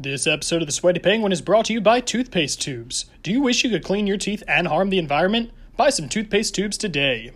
This episode of The Sweaty Penguin is brought to you by Toothpaste Tubes. Do you wish you could clean your teeth and harm the environment? Buy some toothpaste tubes today.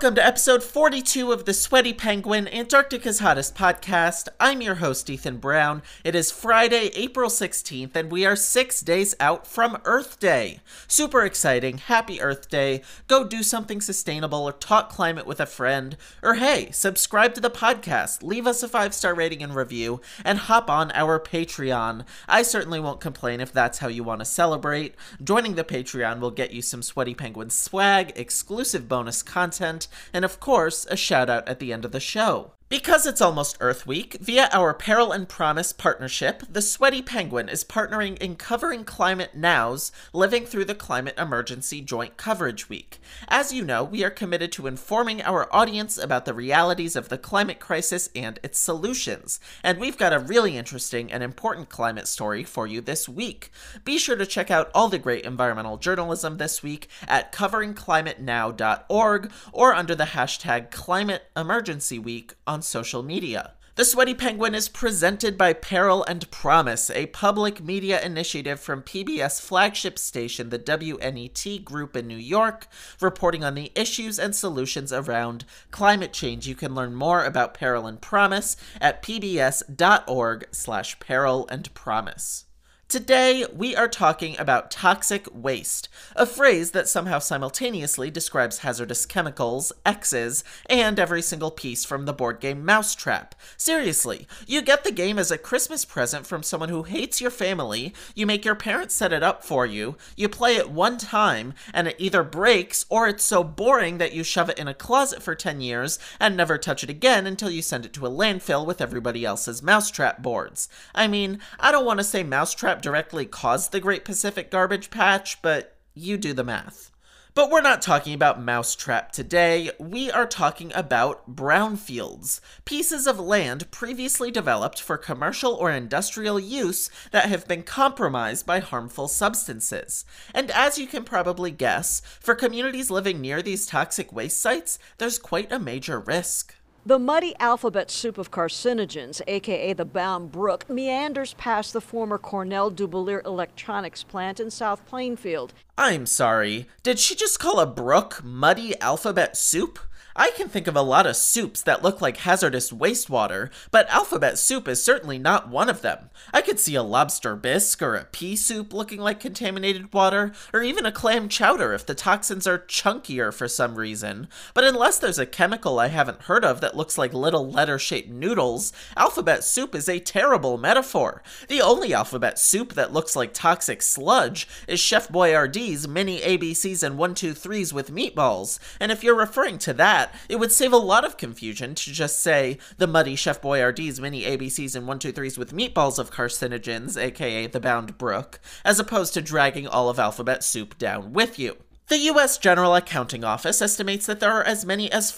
Welcome to episode 42 of the Sweaty Penguin, Antarctica's hottest podcast. I'm your host, Ethan Brown. It is Friday, April 16th, and we are six days out from Earth Day. Super exciting. Happy Earth Day. Go do something sustainable or talk climate with a friend. Or hey, subscribe to the podcast, leave us a five star rating and review, and hop on our Patreon. I certainly won't complain if that's how you want to celebrate. Joining the Patreon will get you some Sweaty Penguin swag, exclusive bonus content, and of course, a shout out at the end of the show. Because it's almost Earth Week, via our Peril and Promise partnership, the Sweaty Penguin is partnering in Covering Climate Now's Living Through the Climate Emergency Joint Coverage Week. As you know, we are committed to informing our audience about the realities of the climate crisis and its solutions, and we've got a really interesting and important climate story for you this week. Be sure to check out all the great environmental journalism this week at coveringclimatenow.org or under the hashtag Climate Emergency Week on social media. The Sweaty Penguin is presented by Peril and Promise, a public media initiative from PBS flagship station, the WNET Group in New York, reporting on the issues and solutions around climate change. You can learn more about Peril and Promise at pbs.org slash peril and promise. Today, we are talking about toxic waste, a phrase that somehow simultaneously describes hazardous chemicals, X's, and every single piece from the board game Mousetrap. Seriously, you get the game as a Christmas present from someone who hates your family, you make your parents set it up for you, you play it one time, and it either breaks or it's so boring that you shove it in a closet for 10 years and never touch it again until you send it to a landfill with everybody else's Mousetrap boards. I mean, I don't want to say Mousetrap directly caused the Great Pacific Garbage Patch, but you do the math. But we're not talking about Mousetrap today. We are talking about brownfields, pieces of land previously developed for commercial or industrial use that have been compromised by harmful substances. And as you can probably guess, for communities living near these toxic waste sites, there's quite a major risk. The muddy alphabet soup of carcinogens, aka the Bound Brook, meanders past the former Cornell Dubilier Electronics plant in South Plainfield. I'm sorry, did she just call a brook muddy alphabet soup? I can think of a lot of soups that look like hazardous wastewater, but alphabet soup is certainly not one of them. I could see a lobster bisque or a pea soup looking like contaminated water, or even a clam chowder if the toxins are chunkier for some reason. But unless there's a chemical I haven't heard of that looks like little letter shaped noodles, alphabet soup is a terrible metaphor. The only alphabet soup that looks like toxic sludge is Chef Boyardee's mini ABCs and 123s with meatballs, and if you're referring to that, it would save a lot of confusion to just say the muddy Chef Boyardee's mini ABCs and 123s with meatballs of carcinogens, aka the Bound Brook, as opposed to dragging all of alphabet soup down with you. The U.S. General Accounting Office estimates that there are as many as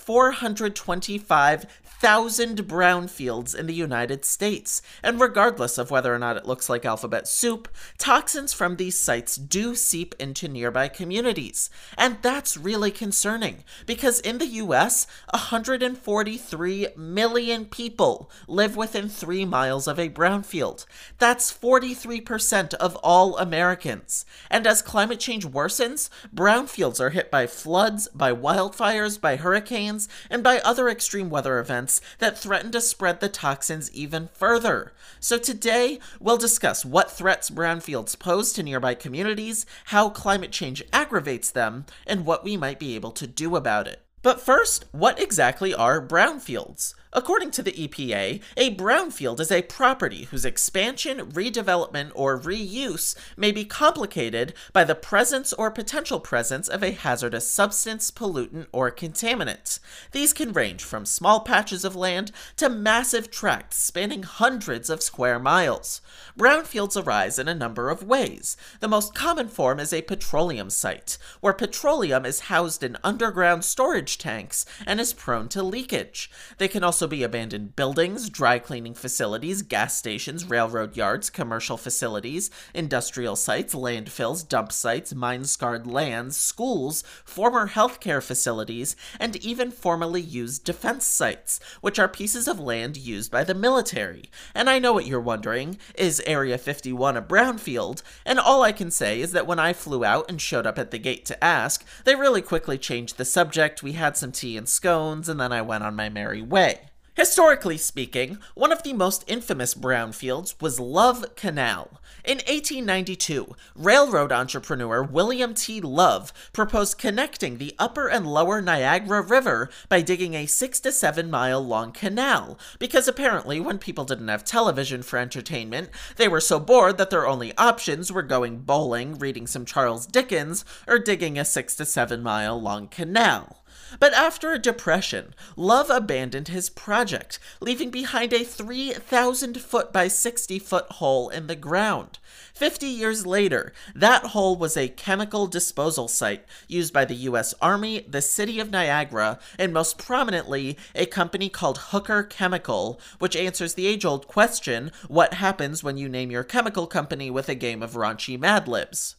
425,000 brownfields in the United States, and regardless of whether or not it looks like alphabet soup, toxins from these sites do seep into nearby communities. And that's really concerning, because in the U.S., 143 million people live within three miles of a brownfield. That's 43% of all Americans. And as climate change worsens, brownfields are hit by floods, by wildfires, by hurricanes, and by other extreme weather events that threaten to spread the toxins even further. So today, we'll discuss what threats brownfields pose to nearby communities, how climate change aggravates them, and what we might be able to do about it. But first, what exactly are brownfields? According to the EPA, a brownfield is a property whose expansion, redevelopment, or reuse may be complicated by the presence or potential presence of a hazardous substance, pollutant, or contaminant. These can range from small patches of land to massive tracts spanning hundreds of square miles. Brownfields arise in a number of ways. The most common form is a petroleum site, where petroleum is housed in underground storage tanks and is prone to leakage. They can also also be abandoned buildings, dry cleaning facilities, gas stations, railroad yards, commercial facilities, industrial sites, landfills, dump sites, mine scarred lands, schools, former healthcare facilities, and even formerly used defense sites, which are pieces of land used by the military. And I know what you're wondering is Area 51 a brownfield? And all I can say is that when I flew out and showed up at the gate to ask, they really quickly changed the subject. We had some tea and scones, and then I went on my merry way. Historically speaking, one of the most infamous brownfields was Love Canal. In 1892, railroad entrepreneur William T. Love proposed connecting the upper and lower Niagara River by digging a six to seven mile long canal, because apparently, when people didn't have television for entertainment, they were so bored that their only options were going bowling, reading some Charles Dickens, or digging a six to seven mile long canal. But after a depression, Love abandoned his project, leaving behind a 3,000 foot by 60 foot hole in the ground. Fifty years later, that hole was a chemical disposal site used by the U.S. Army, the city of Niagara, and most prominently, a company called Hooker Chemical, which answers the age old question what happens when you name your chemical company with a game of raunchy Mad Libs?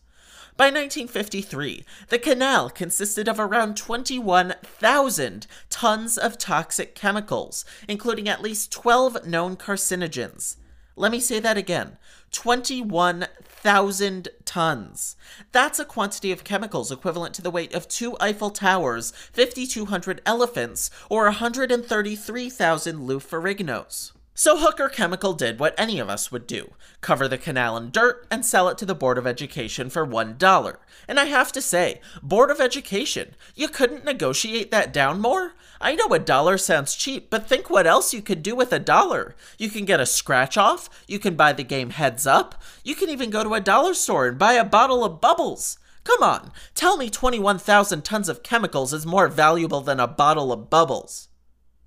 By 1953, the canal consisted of around 21,000 tons of toxic chemicals, including at least 12 known carcinogens. Let me say that again 21,000 tons. That's a quantity of chemicals equivalent to the weight of two Eiffel Towers, 5,200 elephants, or 133,000 Lou Ferrignos. So Hooker Chemical did what any of us would do cover the canal in dirt and sell it to the Board of Education for $1. And I have to say, Board of Education, you couldn't negotiate that down more? I know a dollar sounds cheap, but think what else you could do with a dollar. You can get a scratch off, you can buy the game Heads Up, you can even go to a dollar store and buy a bottle of bubbles. Come on, tell me 21,000 tons of chemicals is more valuable than a bottle of bubbles.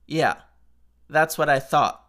Yeah, that's what I thought.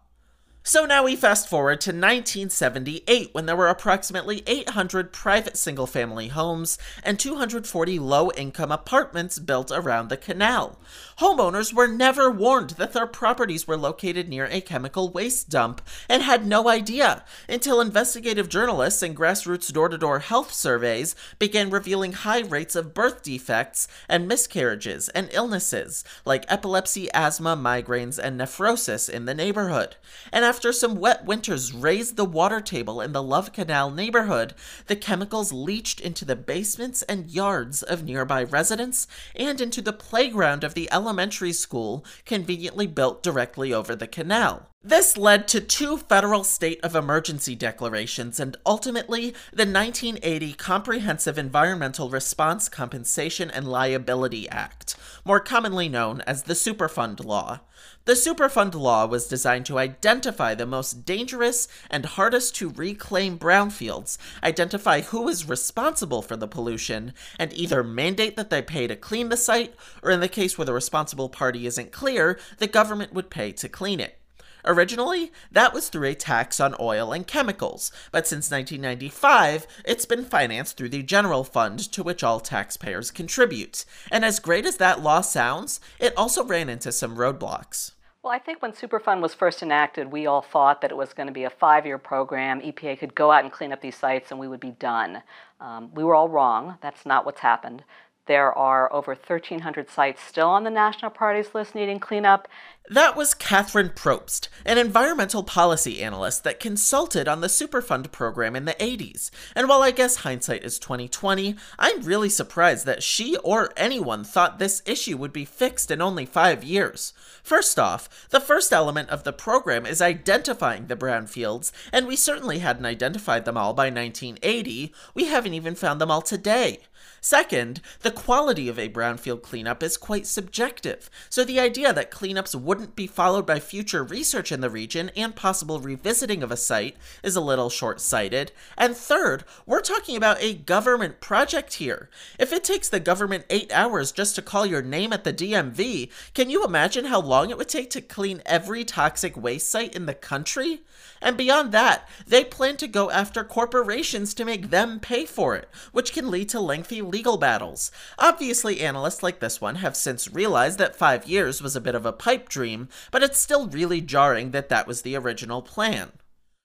So now we fast forward to 1978 when there were approximately 800 private single family homes and 240 low income apartments built around the canal. Homeowners were never warned that their properties were located near a chemical waste dump and had no idea until investigative journalists and grassroots door to door health surveys began revealing high rates of birth defects and miscarriages and illnesses like epilepsy, asthma, migraines, and nephrosis in the neighborhood. And after after some wet winters raised the water table in the Love Canal neighborhood, the chemicals leached into the basements and yards of nearby residents and into the playground of the elementary school conveniently built directly over the canal. This led to two federal state of emergency declarations and ultimately the 1980 Comprehensive Environmental Response Compensation and Liability Act, more commonly known as the Superfund Law. The Superfund law was designed to identify the most dangerous and hardest to reclaim brownfields, identify who is responsible for the pollution, and either mandate that they pay to clean the site, or in the case where the responsible party isn't clear, the government would pay to clean it. Originally, that was through a tax on oil and chemicals, but since 1995, it's been financed through the general fund to which all taxpayers contribute. And as great as that law sounds, it also ran into some roadblocks. Well, I think when Superfund was first enacted, we all thought that it was going to be a five year program. EPA could go out and clean up these sites and we would be done. Um, we were all wrong. That's not what's happened. There are over 1,300 sites still on the national priorities list needing cleanup. That was Catherine Probst, an environmental policy analyst that consulted on the Superfund program in the 80s. And while I guess hindsight is 2020, I'm really surprised that she or anyone thought this issue would be fixed in only 5 years. First off, the first element of the program is identifying the brownfields, and we certainly hadn't identified them all by 1980. We haven't even found them all today. Second, the quality of a brownfield cleanup is quite subjective, so the idea that cleanups wouldn't be followed by future research in the region and possible revisiting of a site is a little short sighted. And third, we're talking about a government project here. If it takes the government eight hours just to call your name at the DMV, can you imagine how long it would take to clean every toxic waste site in the country? And beyond that, they plan to go after corporations to make them pay for it, which can lead to lengthy legal battles. Obviously, analysts like this one have since realized that five years was a bit of a pipe dream but it's still really jarring that that was the original plan.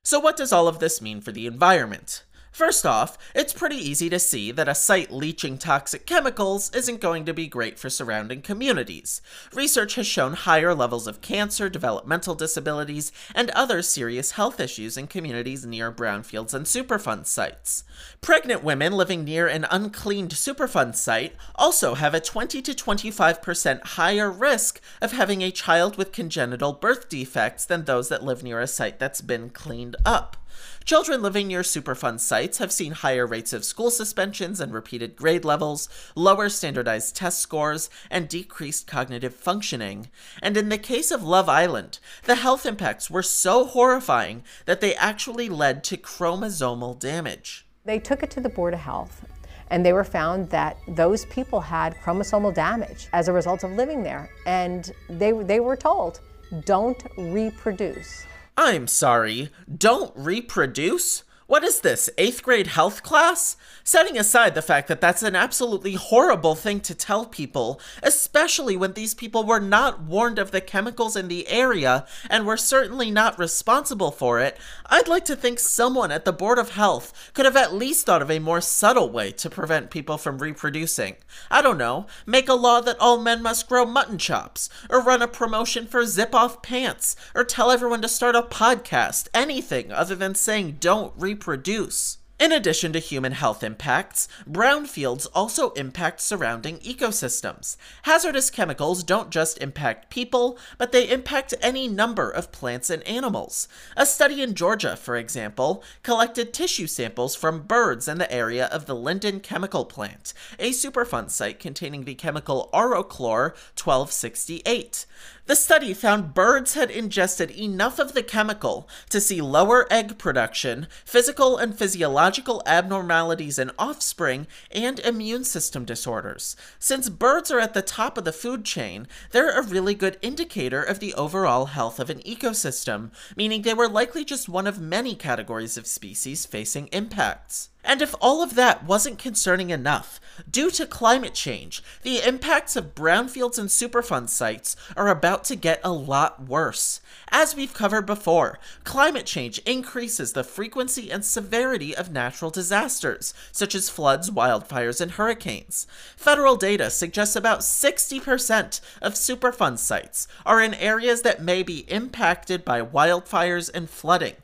So, what does all of this mean for the environment? First off, it's pretty easy to see that a site leaching toxic chemicals isn't going to be great for surrounding communities. Research has shown higher levels of cancer, developmental disabilities, and other serious health issues in communities near brownfields and Superfund sites. Pregnant women living near an uncleaned Superfund site also have a 20 to 25% higher risk of having a child with congenital birth defects than those that live near a site that's been cleaned up. Children living near Superfund sites have seen higher rates of school suspensions and repeated grade levels, lower standardized test scores, and decreased cognitive functioning. And in the case of Love Island, the health impacts were so horrifying that they actually led to chromosomal damage. They took it to the Board of Health and they were found that those people had chromosomal damage as a result of living there. And they, they were told, don't reproduce. I'm sorry, don't reproduce? What is this, eighth grade health class? Setting aside the fact that that's an absolutely horrible thing to tell people, especially when these people were not warned of the chemicals in the area and were certainly not responsible for it, I'd like to think someone at the Board of Health could have at least thought of a more subtle way to prevent people from reproducing. I don't know, make a law that all men must grow mutton chops, or run a promotion for zip off pants, or tell everyone to start a podcast, anything other than saying don't reproduce. In addition to human health impacts, brownfields also impact surrounding ecosystems. Hazardous chemicals don't just impact people, but they impact any number of plants and animals. A study in Georgia, for example, collected tissue samples from birds in the area of the Linden Chemical Plant, a Superfund site containing the chemical Aroclor 1268. The study found birds had ingested enough of the chemical to see lower egg production, physical and physiological abnormalities in offspring, and immune system disorders. Since birds are at the top of the food chain, they're a really good indicator of the overall health of an ecosystem, meaning they were likely just one of many categories of species facing impacts. And if all of that wasn't concerning enough, due to climate change, the impacts of brownfields and Superfund sites are about to get a lot worse. As we've covered before, climate change increases the frequency and severity of natural disasters, such as floods, wildfires, and hurricanes. Federal data suggests about 60% of Superfund sites are in areas that may be impacted by wildfires and flooding.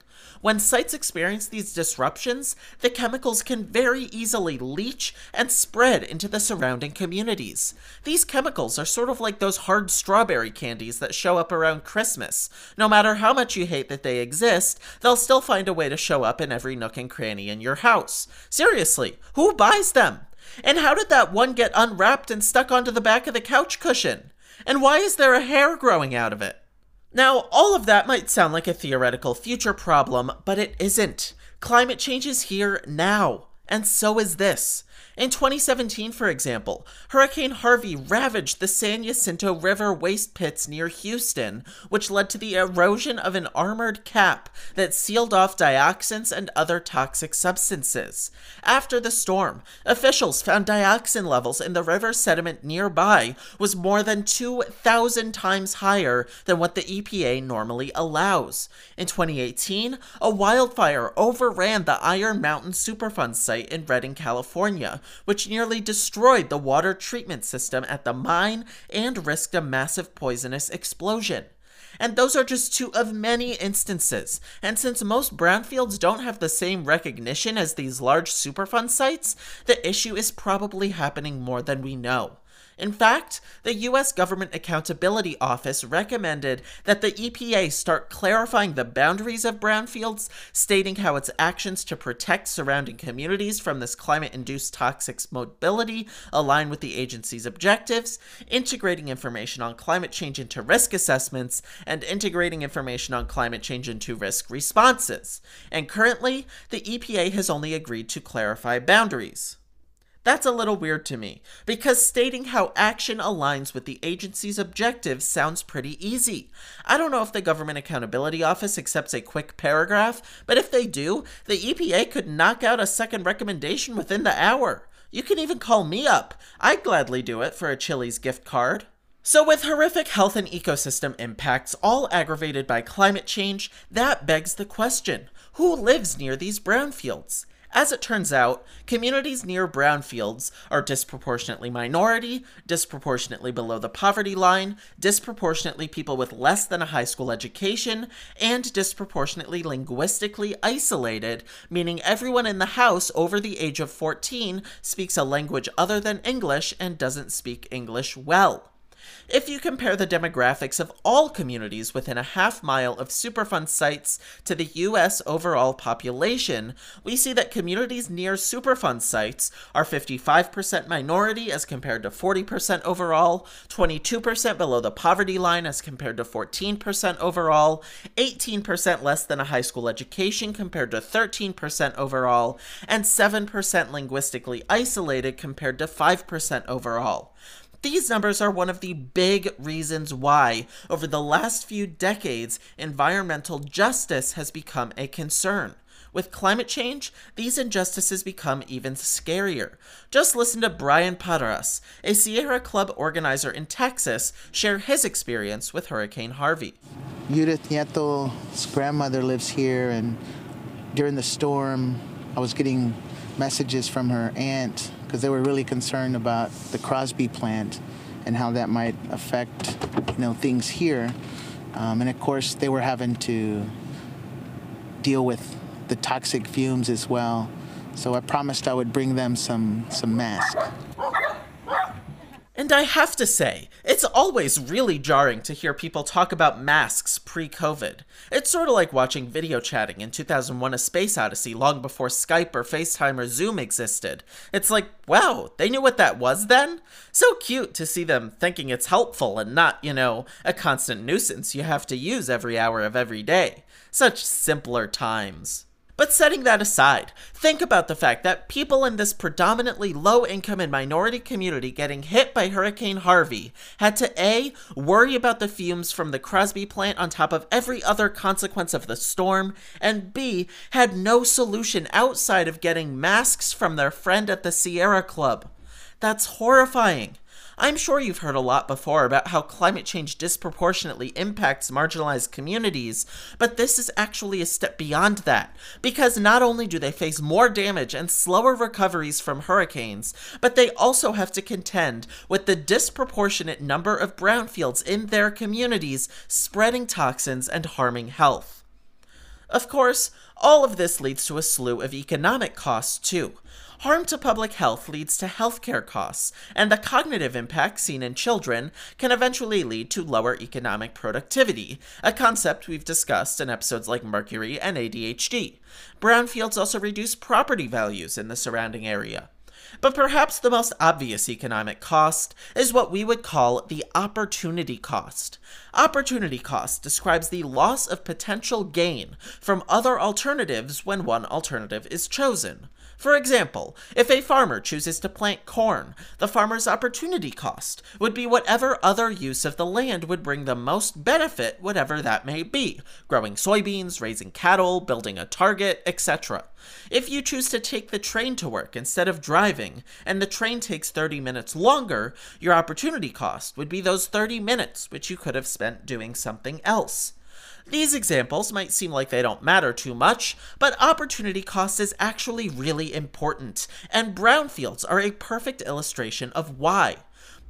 When sites experience these disruptions, the chemicals can very easily leach and spread into the surrounding communities. These chemicals are sort of like those hard strawberry candies that show up around Christmas. No matter how much you hate that they exist, they'll still find a way to show up in every nook and cranny in your house. Seriously, who buys them? And how did that one get unwrapped and stuck onto the back of the couch cushion? And why is there a hair growing out of it? Now, all of that might sound like a theoretical future problem, but it isn't. Climate change is here now, and so is this. In 2017, for example, Hurricane Harvey ravaged the San Jacinto River waste pits near Houston, which led to the erosion of an armored cap that sealed off dioxins and other toxic substances. After the storm, officials found dioxin levels in the river sediment nearby was more than 2,000 times higher than what the EPA normally allows. In 2018, a wildfire overran the Iron Mountain Superfund site in Redding, California, which nearly destroyed the water treatment system at the mine and risked a massive poisonous explosion. And those are just two of many instances. And since most brownfields don't have the same recognition as these large Superfund sites, the issue is probably happening more than we know. In fact, the U.S. Government Accountability Office recommended that the EPA start clarifying the boundaries of brownfields, stating how its actions to protect surrounding communities from this climate induced toxic mobility align with the agency's objectives, integrating information on climate change into risk assessments, and integrating information on climate change into risk responses. And currently, the EPA has only agreed to clarify boundaries. That's a little weird to me, because stating how action aligns with the agency's objectives sounds pretty easy. I don't know if the Government Accountability Office accepts a quick paragraph, but if they do, the EPA could knock out a second recommendation within the hour. You can even call me up. I'd gladly do it for a Chili's gift card. So, with horrific health and ecosystem impacts, all aggravated by climate change, that begs the question who lives near these brownfields? As it turns out, communities near brownfields are disproportionately minority, disproportionately below the poverty line, disproportionately people with less than a high school education, and disproportionately linguistically isolated, meaning everyone in the house over the age of 14 speaks a language other than English and doesn't speak English well. If you compare the demographics of all communities within a half mile of Superfund sites to the US overall population, we see that communities near Superfund sites are 55% minority as compared to 40% overall, 22% below the poverty line as compared to 14% overall, 18% less than a high school education compared to 13% overall, and 7% linguistically isolated compared to 5% overall. These numbers are one of the big reasons why, over the last few decades, environmental justice has become a concern. With climate change, these injustices become even scarier. Just listen to Bryan Parras, a Sierra Club organizer in Texas, share his experience with Hurricane Harvey. Judith Nieto's grandmother lives here, and during the storm, I was getting messages from her aunt because they were really concerned about the Crosby plant and how that might affect you know things here. Um, and of course, they were having to deal with the toxic fumes as well. So I promised I would bring them some some masks. And I have to say, it's always really jarring to hear people talk about masks pre COVID. It's sort of like watching video chatting in 2001 A Space Odyssey long before Skype or FaceTime or Zoom existed. It's like, wow, they knew what that was then? So cute to see them thinking it's helpful and not, you know, a constant nuisance you have to use every hour of every day. Such simpler times. But setting that aside, think about the fact that people in this predominantly low income and minority community getting hit by Hurricane Harvey had to A, worry about the fumes from the Crosby plant on top of every other consequence of the storm, and B, had no solution outside of getting masks from their friend at the Sierra Club. That's horrifying. I'm sure you've heard a lot before about how climate change disproportionately impacts marginalized communities, but this is actually a step beyond that, because not only do they face more damage and slower recoveries from hurricanes, but they also have to contend with the disproportionate number of brownfields in their communities spreading toxins and harming health. Of course, all of this leads to a slew of economic costs, too. Harm to public health leads to healthcare costs, and the cognitive impact seen in children can eventually lead to lower economic productivity, a concept we've discussed in episodes like Mercury and ADHD. Brownfields also reduce property values in the surrounding area. But perhaps the most obvious economic cost is what we would call the opportunity cost. Opportunity cost describes the loss of potential gain from other alternatives when one alternative is chosen. For example, if a farmer chooses to plant corn, the farmer's opportunity cost would be whatever other use of the land would bring the most benefit, whatever that may be growing soybeans, raising cattle, building a target, etc. If you choose to take the train to work instead of driving, and the train takes 30 minutes longer, your opportunity cost would be those 30 minutes which you could have spent doing something else. These examples might seem like they don't matter too much, but opportunity cost is actually really important, and brownfields are a perfect illustration of why.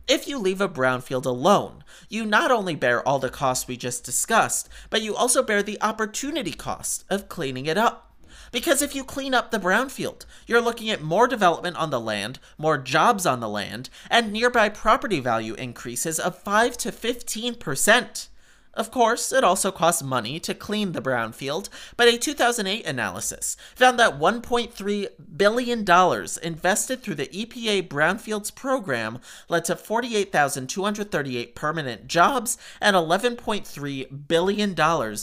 If you leave a brownfield alone, you not only bear all the costs we just discussed, but you also bear the opportunity cost of cleaning it up. Because if you clean up the brownfield, you're looking at more development on the land, more jobs on the land, and nearby property value increases of 5 to 15%. Of course, it also costs money to clean the brownfield, but a 2008 analysis found that $1.3 billion invested through the EPA Brownfields program led to 48,238 permanent jobs and $11.3 billion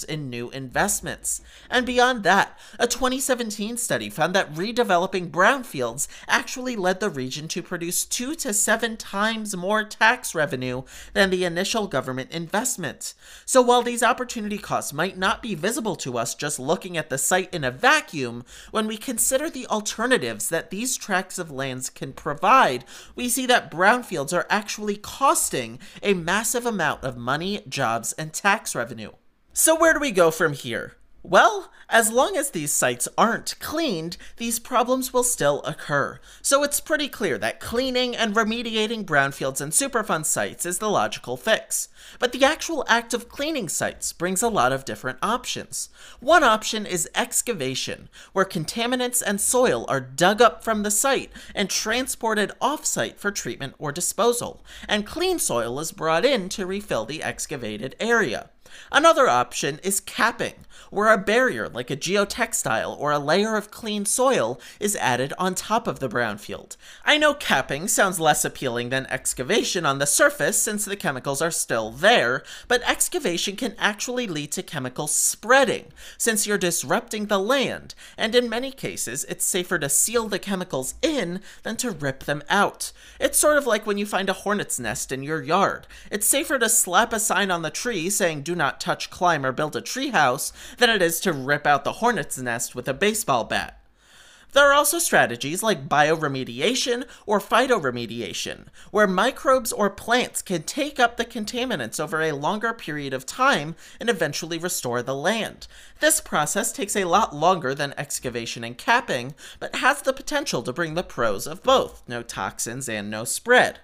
in new investments. And beyond that, a 2017 study found that redeveloping brownfields actually led the region to produce two to seven times more tax revenue than the initial government investment. So while these opportunity costs might not be visible to us just looking at the site in a vacuum, when we consider the alternatives that these tracts of lands can provide, we see that brownfields are actually costing a massive amount of money, jobs, and tax revenue. So where do we go from here? Well, as long as these sites aren't cleaned, these problems will still occur. So it's pretty clear that cleaning and remediating brownfields and Superfund sites is the logical fix. But the actual act of cleaning sites brings a lot of different options. One option is excavation, where contaminants and soil are dug up from the site and transported off-site for treatment or disposal, and clean soil is brought in to refill the excavated area. Another option is capping, where a barrier like a geotextile or a layer of clean soil is added on top of the brownfield. I know capping sounds less appealing than excavation on the surface since the chemicals are still there, but excavation can actually lead to chemical spreading since you're disrupting the land, and in many cases it's safer to seal the chemicals in than to rip them out. It's sort of like when you find a hornet's nest in your yard. It's safer to slap a sign on the tree saying do touch, climb, or build a treehouse than it is to rip out the hornet's nest with a baseball bat. There are also strategies like bioremediation or phytoremediation, where microbes or plants can take up the contaminants over a longer period of time and eventually restore the land. This process takes a lot longer than excavation and capping, but has the potential to bring the pros of both no toxins and no spread.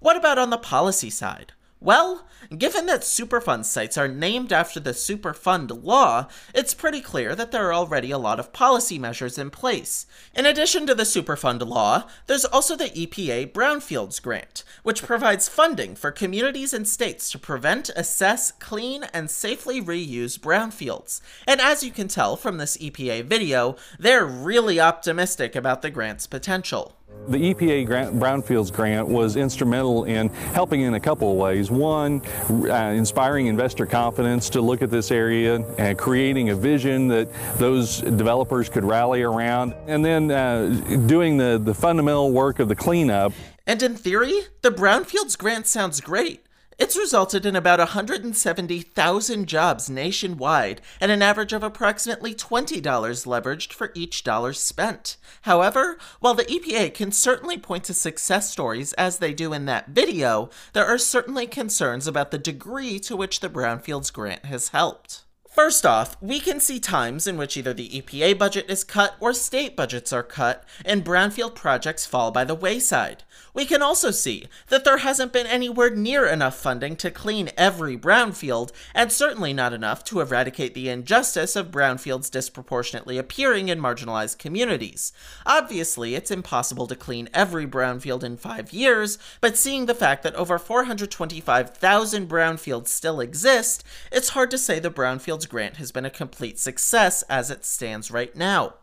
What about on the policy side? Well, given that Superfund sites are named after the Superfund law, it's pretty clear that there are already a lot of policy measures in place. In addition to the Superfund law, there's also the EPA Brownfields Grant, which provides funding for communities and states to prevent, assess, clean, and safely reuse brownfields. And as you can tell from this EPA video, they're really optimistic about the grant's potential. The EPA grant, Brownfields grant was instrumental in helping in a couple of ways. One, uh, inspiring investor confidence to look at this area and creating a vision that those developers could rally around, and then uh, doing the, the fundamental work of the cleanup. And in theory, the Brownfields grant sounds great. It's resulted in about 170,000 jobs nationwide and an average of approximately $20 leveraged for each dollar spent. However, while the EPA can certainly point to success stories as they do in that video, there are certainly concerns about the degree to which the Brownfields grant has helped. First off, we can see times in which either the EPA budget is cut or state budgets are cut, and brownfield projects fall by the wayside. We can also see that there hasn't been anywhere near enough funding to clean every brownfield, and certainly not enough to eradicate the injustice of brownfields disproportionately appearing in marginalized communities. Obviously, it's impossible to clean every brownfield in five years, but seeing the fact that over 425,000 brownfields still exist, it's hard to say the brownfields grant has been a complete success as it stands right now.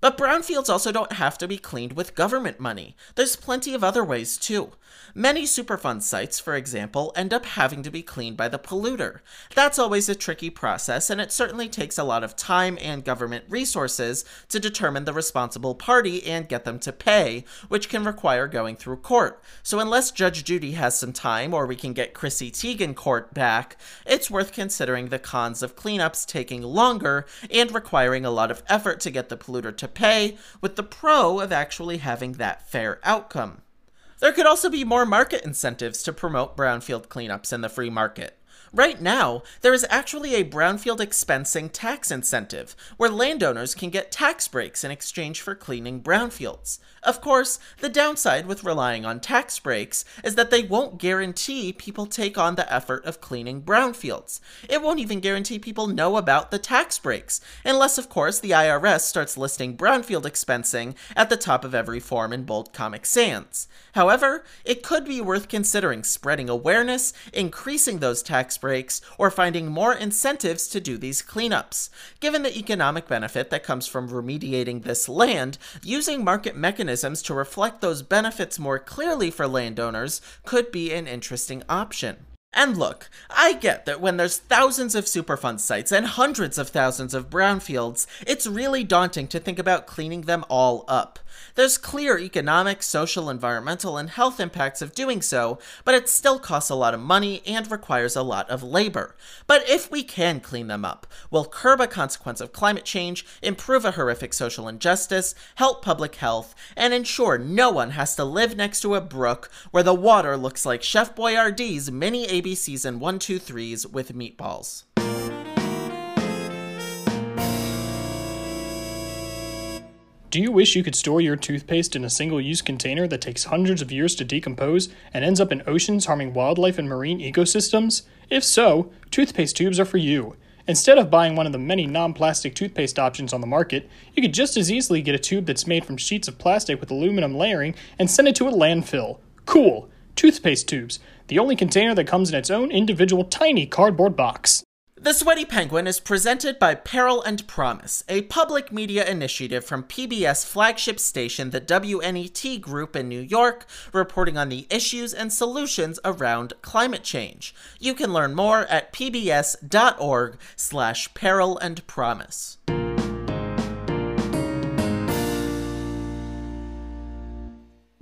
But brownfields also don't have to be cleaned with government money. There's plenty of other ways too. Many Superfund sites, for example, end up having to be cleaned by the polluter. That's always a tricky process, and it certainly takes a lot of time and government resources to determine the responsible party and get them to pay, which can require going through court. So unless Judge Judy has some time or we can get Chrissy Teigen court back, it's worth considering the cons of cleanups taking longer and requiring a lot of effort to get the polluter to pay, with the pro of actually having that fair outcome. There could also be more market incentives to promote brownfield cleanups in the free market. Right now, there is actually a brownfield expensing tax incentive, where landowners can get tax breaks in exchange for cleaning brownfields. Of course, the downside with relying on tax breaks is that they won't guarantee people take on the effort of cleaning brownfields. It won't even guarantee people know about the tax breaks, unless, of course, the IRS starts listing brownfield expensing at the top of every form in bold Comic Sans. However, it could be worth considering spreading awareness, increasing those tax breaks, or finding more incentives to do these cleanups. Given the economic benefit that comes from remediating this land, using market mechanisms to reflect those benefits more clearly for landowners could be an interesting option. And look, I get that when there's thousands of Superfund sites and hundreds of thousands of brownfields, it's really daunting to think about cleaning them all up. There's clear economic, social, environmental, and health impacts of doing so, but it still costs a lot of money and requires a lot of labor. But if we can clean them up, we'll curb a consequence of climate change, improve a horrific social injustice, help public health, and ensure no one has to live next to a brook where the water looks like Chef Boyardee's mini ABCs and 123s with meatballs. Do you wish you could store your toothpaste in a single use container that takes hundreds of years to decompose and ends up in oceans harming wildlife and marine ecosystems? If so, toothpaste tubes are for you. Instead of buying one of the many non plastic toothpaste options on the market, you could just as easily get a tube that's made from sheets of plastic with aluminum layering and send it to a landfill. Cool! Toothpaste tubes, the only container that comes in its own individual tiny cardboard box. The Sweaty Penguin is presented by Peril and Promise, a public media initiative from PBS flagship station, the WNET Group in New York, reporting on the issues and solutions around climate change. You can learn more at pbs.org slash peril and promise.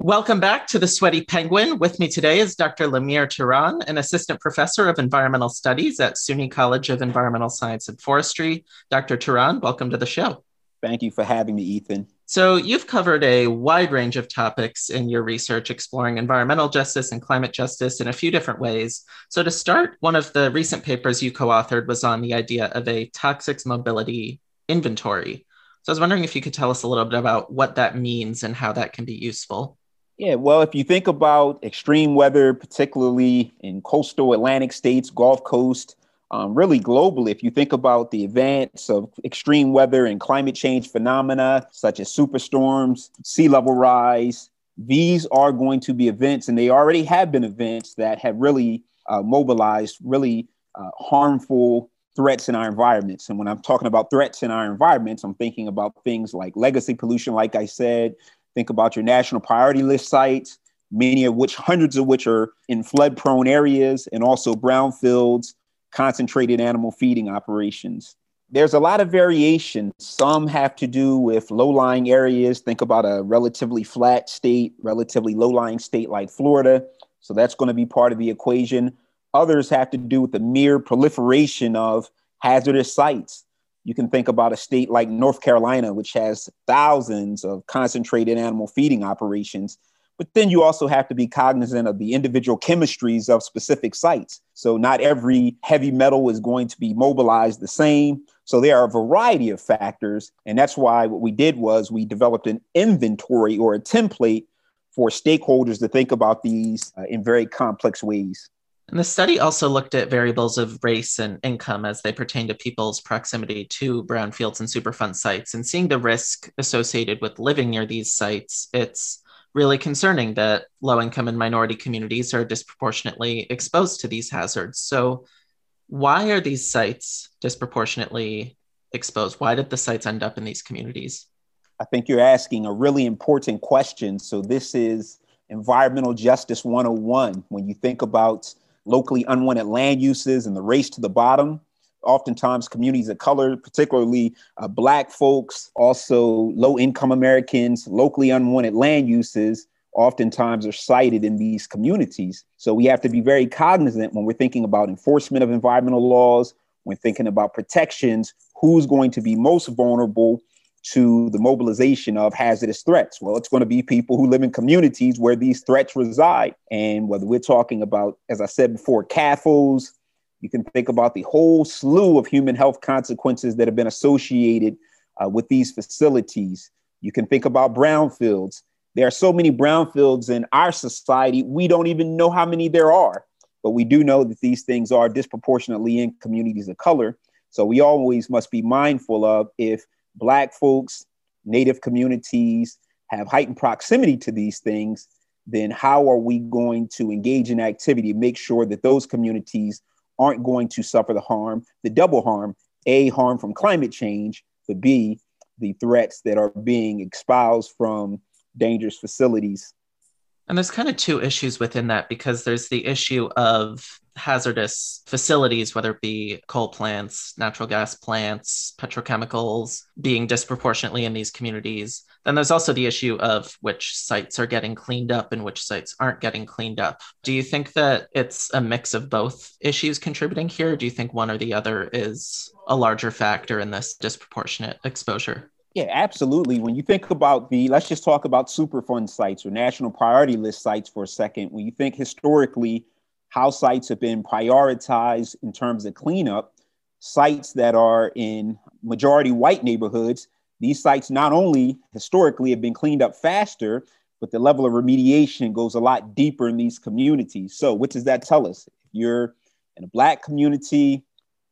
Welcome back to the Sweaty Penguin. With me today is Dr. Lemir Teron, an assistant professor of environmental studies at SUNY College of Environmental Science and Forestry. Dr. Teron, welcome to the show. Thank you for having me, Ethan. So, you've covered a wide range of topics in your research exploring environmental justice and climate justice in a few different ways. So, to start, one of the recent papers you co authored was on the idea of a toxics mobility inventory. So, I was wondering if you could tell us a little bit about what that means and how that can be useful. Yeah, well, if you think about extreme weather, particularly in coastal Atlantic states, Gulf Coast, um, really globally, if you think about the advance of extreme weather and climate change phenomena such as superstorms, sea level rise, these are going to be events, and they already have been events that have really uh, mobilized really uh, harmful threats in our environments. And when I'm talking about threats in our environments, I'm thinking about things like legacy pollution, like I said, Think about your national priority list sites, many of which, hundreds of which are in flood prone areas and also brownfields, concentrated animal feeding operations. There's a lot of variation. Some have to do with low lying areas. Think about a relatively flat state, relatively low lying state like Florida. So that's going to be part of the equation. Others have to do with the mere proliferation of hazardous sites. You can think about a state like North Carolina, which has thousands of concentrated animal feeding operations. But then you also have to be cognizant of the individual chemistries of specific sites. So, not every heavy metal is going to be mobilized the same. So, there are a variety of factors. And that's why what we did was we developed an inventory or a template for stakeholders to think about these uh, in very complex ways. And the study also looked at variables of race and income as they pertain to people's proximity to brownfields and Superfund sites. And seeing the risk associated with living near these sites, it's really concerning that low income and minority communities are disproportionately exposed to these hazards. So, why are these sites disproportionately exposed? Why did the sites end up in these communities? I think you're asking a really important question. So, this is environmental justice 101. When you think about locally unwanted land uses and the race to the bottom. Oftentimes, communities of color, particularly uh, Black folks, also low income Americans, locally unwanted land uses, oftentimes are sited in these communities. So we have to be very cognizant when we're thinking about enforcement of environmental laws, when thinking about protections, who's going to be most vulnerable to the mobilization of hazardous threats? Well, it's going to be people who live in communities where these threats reside. And whether we're talking about, as I said before, CAFOs, you can think about the whole slew of human health consequences that have been associated uh, with these facilities. You can think about brownfields. There are so many brownfields in our society, we don't even know how many there are. But we do know that these things are disproportionately in communities of color. So we always must be mindful of if Black folks, Native communities have heightened proximity to these things, then how are we going to engage in activity to make sure that those communities aren't going to suffer the harm, the double harm, A, harm from climate change, but B, the threats that are being espoused from dangerous facilities? And there's kind of two issues within that because there's the issue of hazardous facilities, whether it be coal plants, natural gas plants, petrochemicals, being disproportionately in these communities. Then there's also the issue of which sites are getting cleaned up and which sites aren't getting cleaned up. Do you think that it's a mix of both issues contributing here? do you think one or the other is a larger factor in this disproportionate exposure? Yeah, absolutely. When you think about the, let's just talk about Superfund sites or national priority list sites for a second. When you think historically how sites have been prioritized in terms of cleanup, sites that are in majority white neighborhoods, these sites not only historically have been cleaned up faster, but the level of remediation goes a lot deeper in these communities. So, what does that tell us? If you're in a Black community,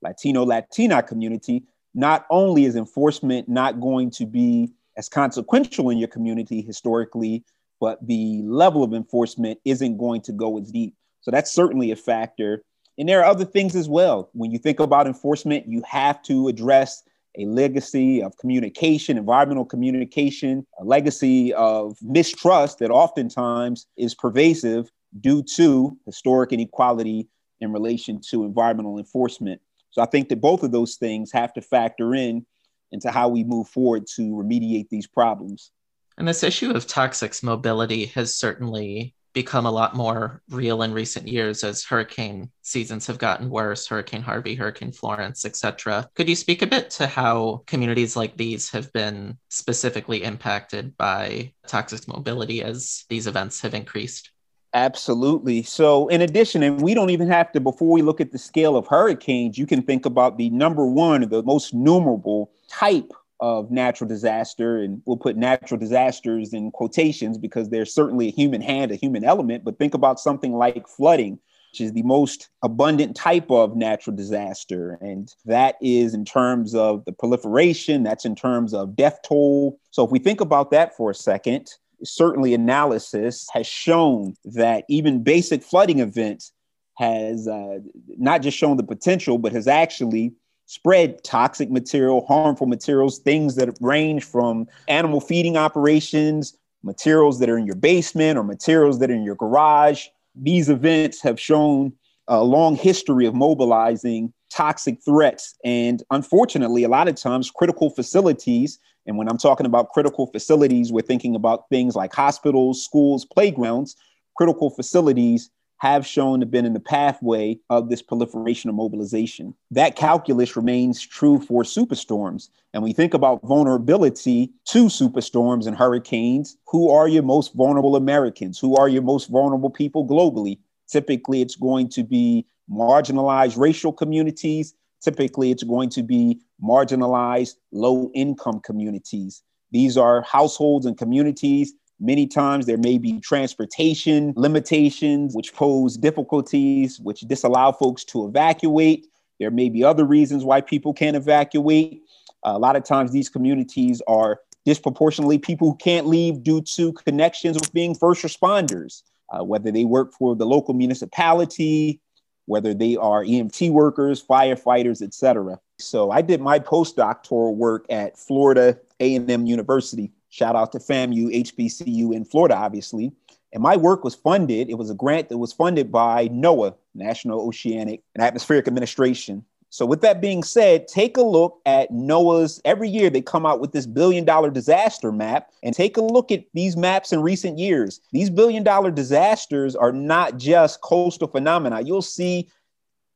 Latino, Latina community, not only is enforcement not going to be as consequential in your community historically, but the level of enforcement isn't going to go as deep. So that's certainly a factor. And there are other things as well. When you think about enforcement, you have to address a legacy of communication, environmental communication, a legacy of mistrust that oftentimes is pervasive due to historic inequality in relation to environmental enforcement. So I think that both of those things have to factor in into how we move forward to remediate these problems. And this issue of toxics mobility has certainly become a lot more real in recent years as hurricane seasons have gotten worse hurricane harvey hurricane florence etc could you speak a bit to how communities like these have been specifically impacted by toxic mobility as these events have increased Absolutely. So, in addition, and we don't even have to, before we look at the scale of hurricanes, you can think about the number one, the most numerable type of natural disaster. And we'll put natural disasters in quotations because there's certainly a human hand, a human element. But think about something like flooding, which is the most abundant type of natural disaster. And that is in terms of the proliferation, that's in terms of death toll. So, if we think about that for a second, certainly analysis has shown that even basic flooding events has uh, not just shown the potential, but has actually spread toxic material, harmful materials, things that range from animal feeding operations, materials that are in your basement, or materials that are in your garage. These events have shown a long history of mobilizing toxic threats. And unfortunately, a lot of times, critical facilities and when I'm talking about critical facilities, we're thinking about things like hospitals, schools, playgrounds. Critical facilities have shown to have been in the pathway of this proliferation of mobilization. That calculus remains true for superstorms. And we think about vulnerability to superstorms and hurricanes. Who are your most vulnerable Americans? Who are your most vulnerable people globally? Typically, it's going to be marginalized racial communities. Typically, it's going to be marginalized, low income communities. These are households and communities. Many times there may be transportation limitations, which pose difficulties, which disallow folks to evacuate. There may be other reasons why people can't evacuate. Uh, a lot of times these communities are disproportionately people who can't leave due to connections with being first responders, uh, whether they work for the local municipality, whether they are EMT workers, firefighters, etc. So I did my postdoctoral work at Florida A&M University. Shout out to FAMU, HBCU in Florida, obviously. And my work was funded. It was a grant that was funded by NOAA, National Oceanic and Atmospheric Administration. So, with that being said, take a look at NOAA's. Every year they come out with this billion dollar disaster map and take a look at these maps in recent years. These billion dollar disasters are not just coastal phenomena. You'll see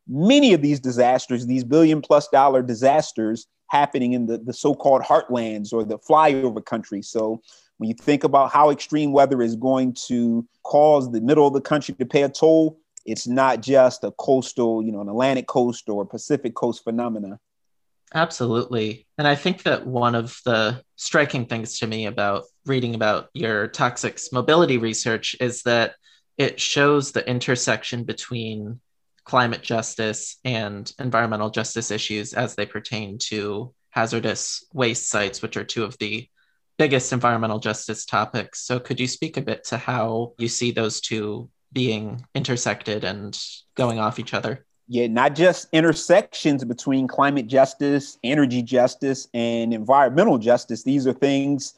many of these disasters, these billion plus dollar disasters, happening in the, the so called heartlands or the flyover country. So, when you think about how extreme weather is going to cause the middle of the country to pay a toll, it's not just a coastal, you know, an Atlantic coast or Pacific coast phenomena. Absolutely. And I think that one of the striking things to me about reading about your toxics mobility research is that it shows the intersection between climate justice and environmental justice issues as they pertain to hazardous waste sites, which are two of the biggest environmental justice topics. So, could you speak a bit to how you see those two being intersected and going off each other. Yeah, not just intersections between climate justice, energy justice, and environmental justice. These are things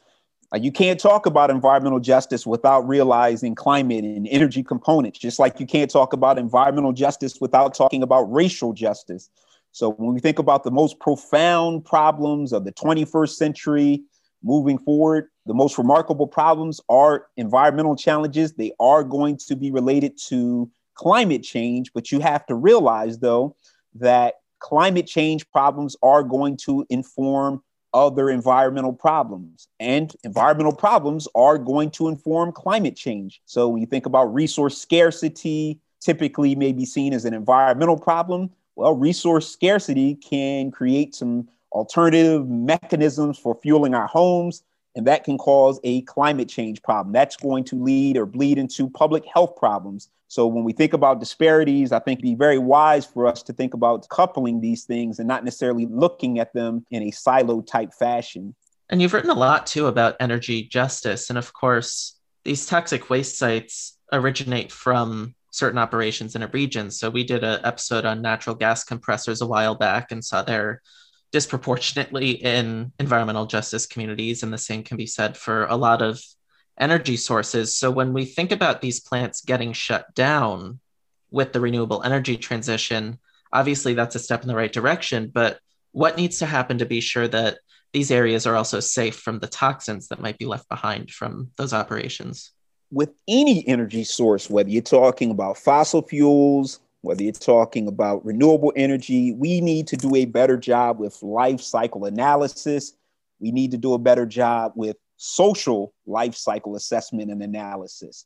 You can't talk about environmental justice without realizing climate and energy components, just like you can't talk about environmental justice without talking about racial justice. So when we think about the most profound problems of the 21st century moving forward, the most remarkable problems are environmental challenges. They are going to be related to climate change, but you have to realize, though, that climate change problems are going to inform other environmental problems. And environmental problems are going to inform climate change. So when you think about resource scarcity, typically may be seen as an environmental problem. Well, resource scarcity can create some alternative mechanisms for fueling our homes, and that can cause a climate change problem. That's going to lead or bleed into public health problems. So when we think about disparities, I think it'd be very wise for us to think about coupling these things and not necessarily looking at them in a silo type fashion. And you've written a lot too about energy justice. And of course, these toxic waste sites originate from certain operations in a region. So we did an episode on natural gas compressors a while back and saw they're disproportionately in environmental justice communities, and the same can be said for a lot of energy sources. So when we think about these plants getting shut down with the renewable energy transition, obviously that's a step in the right direction. But what needs to happen to be sure that these areas are also safe from the toxins that might be left behind from those operations? With any energy source, whether you're talking about fossil fuels, whether you're talking about renewable energy, we need to do a better job with life cycle analysis. We need to do a better job with social life cycle assessment and analysis.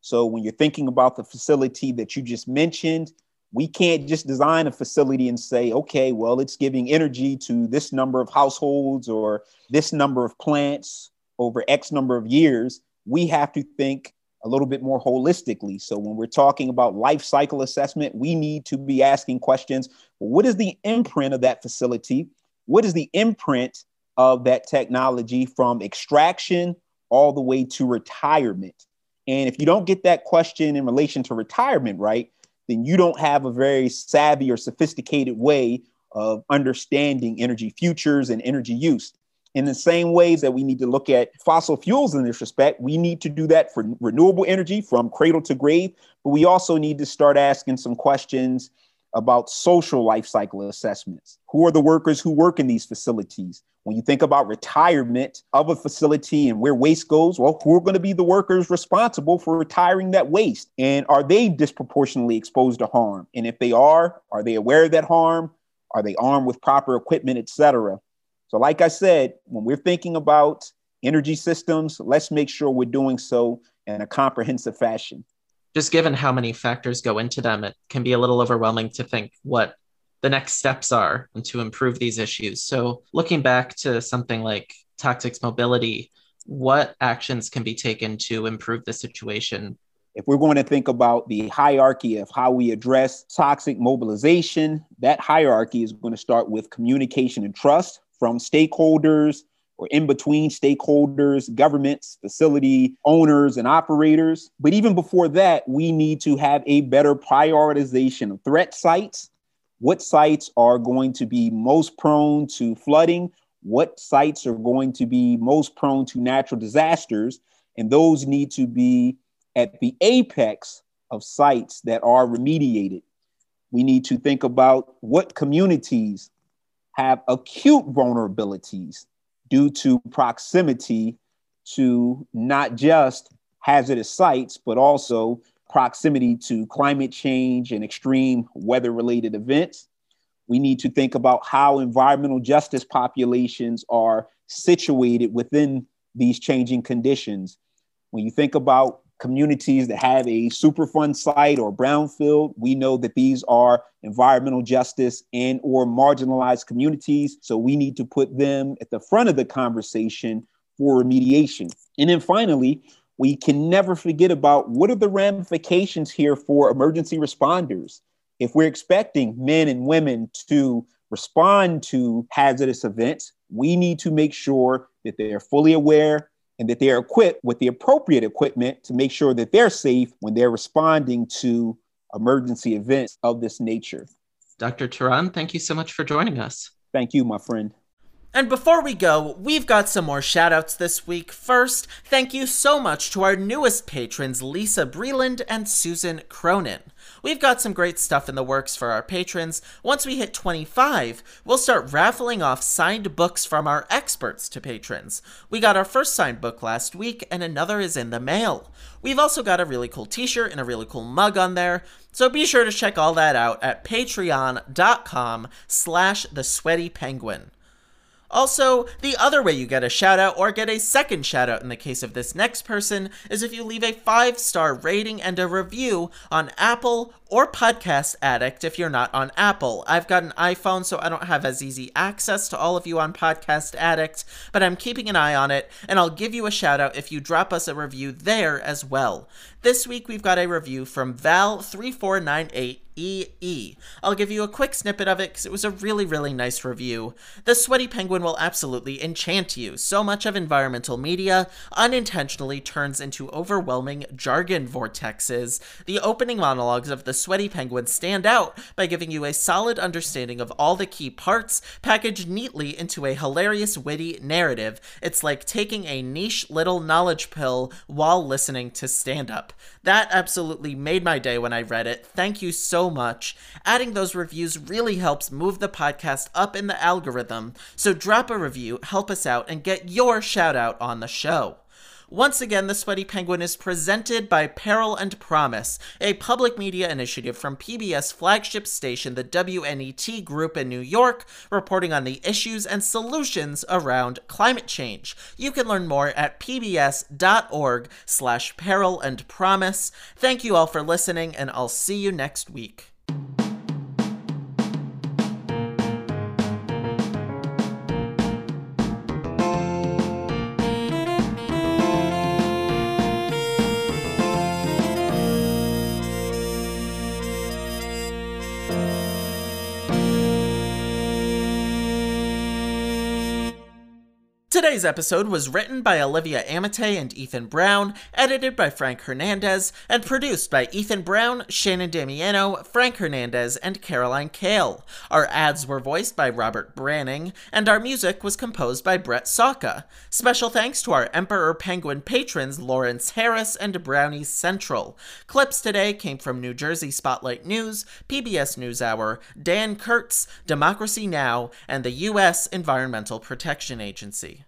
So when you're thinking about the facility that you just mentioned, we can't just design a facility and say, okay, well, it's giving energy to this number of households or this number of plants over X number of years. We have to think a little bit more holistically. So when we're talking about life cycle assessment, we need to be asking questions. What is the imprint of that facility? What is the imprint of that technology from extraction all the way to retirement? And if you don't get that question in relation to retirement right, then you don't have a very savvy or sophisticated way of understanding energy futures and energy use. In the same ways that we need to look at fossil fuels in this respect, we need to do that for renewable energy from cradle to grave. But we also need to start asking some questions about social life cycle assessments. Who are the workers who work in these facilities? When you think about retirement of a facility and where waste goes, well, who are going to be the workers responsible for retiring that waste? And are they disproportionately exposed to harm? And if they are, are they aware of that harm? Are they armed with proper equipment, et cetera? So, like I said, when we're thinking about energy systems, let's make sure we're doing so in a comprehensive fashion. Just given how many factors go into them, it can be a little overwhelming to think what the next steps are and to improve these issues. So, looking back to something like toxic mobility, what actions can be taken to improve the situation? If we're going to think about the hierarchy of how we address toxic mobilization, that hierarchy is going to start with communication and trust from stakeholders or in between stakeholders, governments, facility owners, and operators. But even before that, we need to have a better prioritization of threat sites. What sites are going to be most prone to flooding? What sites are going to be most prone to natural disasters? And those need to be at the apex of sites that are remediated. We need to think about what communities have acute vulnerabilities due to proximity to not just hazardous sites, but also proximity to climate change and extreme weather related events. We need to think about how environmental justice populations are situated within these changing conditions. When you think about communities that have a Superfund site or brownfield. We know that these are environmental justice and or marginalized communities. So we need to put them at the front of the conversation for remediation. And then finally, we can never forget about what are the ramifications here for emergency responders. If we're expecting men and women to respond to hazardous events, we need to make sure that they're fully aware and that they're equipped with the appropriate equipment to make sure that they're safe when they're responding to emergency events of this nature. Dr. Teron, thank you so much for joining us. Thank you, my friend. And before we go, we've got some more shoutouts this week. First, thank you so much to our newest patrons, Lisa Breland and Susan Cronin. We've got some great stuff in the works for our patrons. Once we hit 25, we'll start raffling off signed books from our experts to patrons. We got our first signed book last week, and another is in the mail. We've also got a really cool t-shirt and a really cool mug on there, so be sure to check all that out at patreon.com slash the sweaty penguin. Also, the other way you get a shout out or get a second shout out in the case of this next person is if you leave a five star rating and a review on Apple or Podcast Addict if you're not on Apple. I've got an iPhone, so I don't have as easy access to all of you on Podcast Addict, but I'm keeping an eye on it, and I'll give you a shout out if you drop us a review there as well. This week we've got a review from Val3498 EE. I'll give you a quick snippet of it because it was a really, really nice review. The Sweaty Penguin will absolutely enchant you. So much of environmental media unintentionally turns into overwhelming jargon vortexes. The opening monologues of The Sweaty Penguin stand out by giving you a solid understanding of all the key parts, packaged neatly into a hilarious, witty narrative. It's like taking a niche little knowledge pill while listening to stand up. That absolutely made my day when I read it. Thank you so much. Adding those reviews really helps move the podcast up in the algorithm, so drop a review, help us out, and get your shout out on the show. Once again, The Sweaty Penguin is presented by Peril and Promise, a public media initiative from PBS flagship station, the WNET Group in New York, reporting on the issues and solutions around climate change. You can learn more at pbs.org slash peril and promise. Thank you all for listening, and I'll see you next week. Today's episode was written by Olivia Amate and Ethan Brown, edited by Frank Hernandez, and produced by Ethan Brown, Shannon Damiano, Frank Hernandez, and Caroline Kale. Our ads were voiced by Robert Branning, and our music was composed by Brett Saka. Special thanks to our Emperor Penguin patrons Lawrence Harris and Brownie Central. Clips today came from New Jersey Spotlight News, PBS NewsHour, Dan Kurtz, Democracy Now!, and the U.S. Environmental Protection Agency.